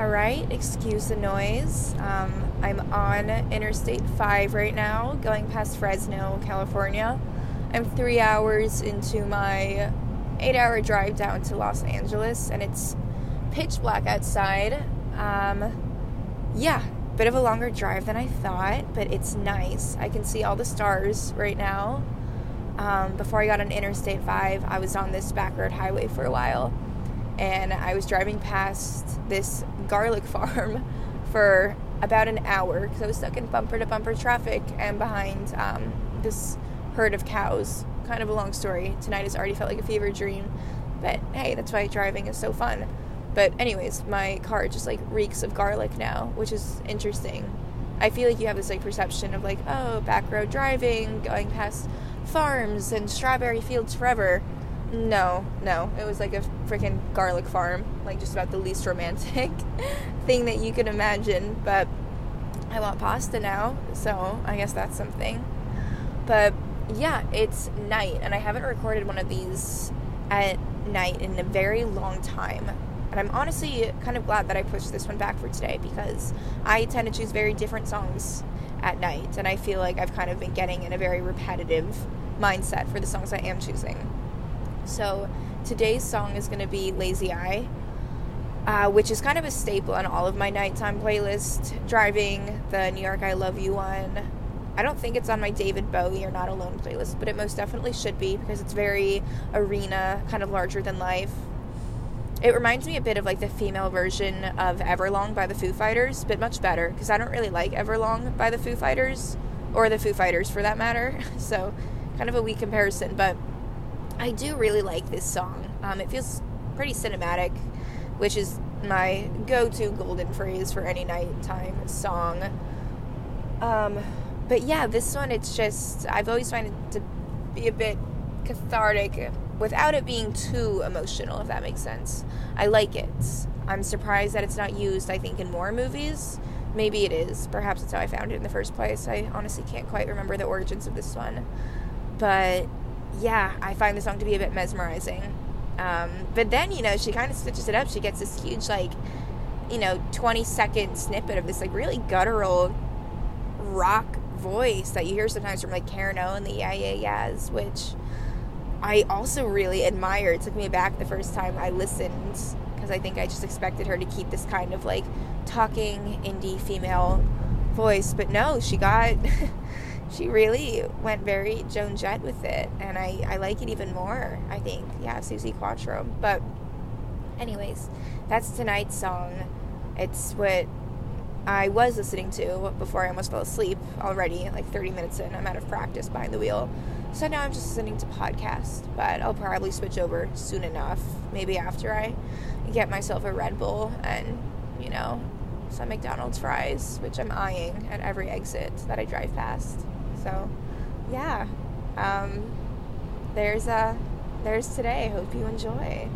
All right, excuse the noise. Um, I'm on Interstate 5 right now, going past Fresno, California. I'm three hours into my eight hour drive down to Los Angeles, and it's pitch black outside. Um, yeah, bit of a longer drive than I thought, but it's nice. I can see all the stars right now. Um, before I got on Interstate 5, I was on this back road highway for a while and I was driving past this garlic farm for about an hour because I was stuck in bumper to bumper traffic and behind um, this herd of cows. Kind of a long story. Tonight has already felt like a fever dream, but hey, that's why driving is so fun. But, anyways, my car just like reeks of garlic now, which is interesting. I feel like you have this like perception of like, oh, back road driving, going past farms and strawberry fields forever. No, no. It was like a freaking garlic farm, like just about the least romantic thing that you could imagine. But I want pasta now, so I guess that's something. But yeah, it's night, and I haven't recorded one of these at night in a very long time. And I'm honestly kind of glad that I pushed this one back for today because I tend to choose very different songs at night, and I feel like I've kind of been getting in a very repetitive mindset for the songs I am choosing. So today's song is going to be Lazy Eye, uh, which is kind of a staple on all of my nighttime playlist. Driving, the New York I Love You one. I don't think it's on my David Bowie or Not Alone playlist, but it most definitely should be because it's very arena, kind of larger than life. It reminds me a bit of like the female version of Everlong by the Foo Fighters, but much better because I don't really like Everlong by the Foo Fighters, or the Foo Fighters for that matter. So, kind of a weak comparison, but I do really like this song. Um, it feels pretty cinematic, which is my go-to golden phrase for any nighttime song. Um, but yeah, this one it's just I've always found it to be a bit cathartic without it being too emotional, if that makes sense. I like it. I'm surprised that it's not used. I think in more movies. Maybe it is. Perhaps that's how I found it in the first place. I honestly can't quite remember the origins of this one, but yeah, I find the song to be a bit mesmerizing. Um, but then, you know, she kind of stitches it up. She gets this huge, like, you know, 20 second snippet of this, like, really guttural rock voice that you hear sometimes from, like, Karen O and the Yeah Yeah Yeahs, which I also really admire. It took me back the first time I listened because I think I just expected her to keep this kind of, like, talking indie female voice. But no, she got. she really went very Joan Jett with it, and I, I like it even more, I think. Yeah, Suzi Quatro. But, anyways, that's tonight's song. It's what I was listening to before I almost fell asleep already, like 30 minutes in. I'm out of practice behind the wheel. So now I'm just listening to podcast, but I'll probably switch over soon enough. Maybe after I get myself a Red Bull and, you know, some McDonald's fries, which I'm eyeing at every exit that I drive past. So, yeah, um, there's uh, there's today. Hope you enjoy.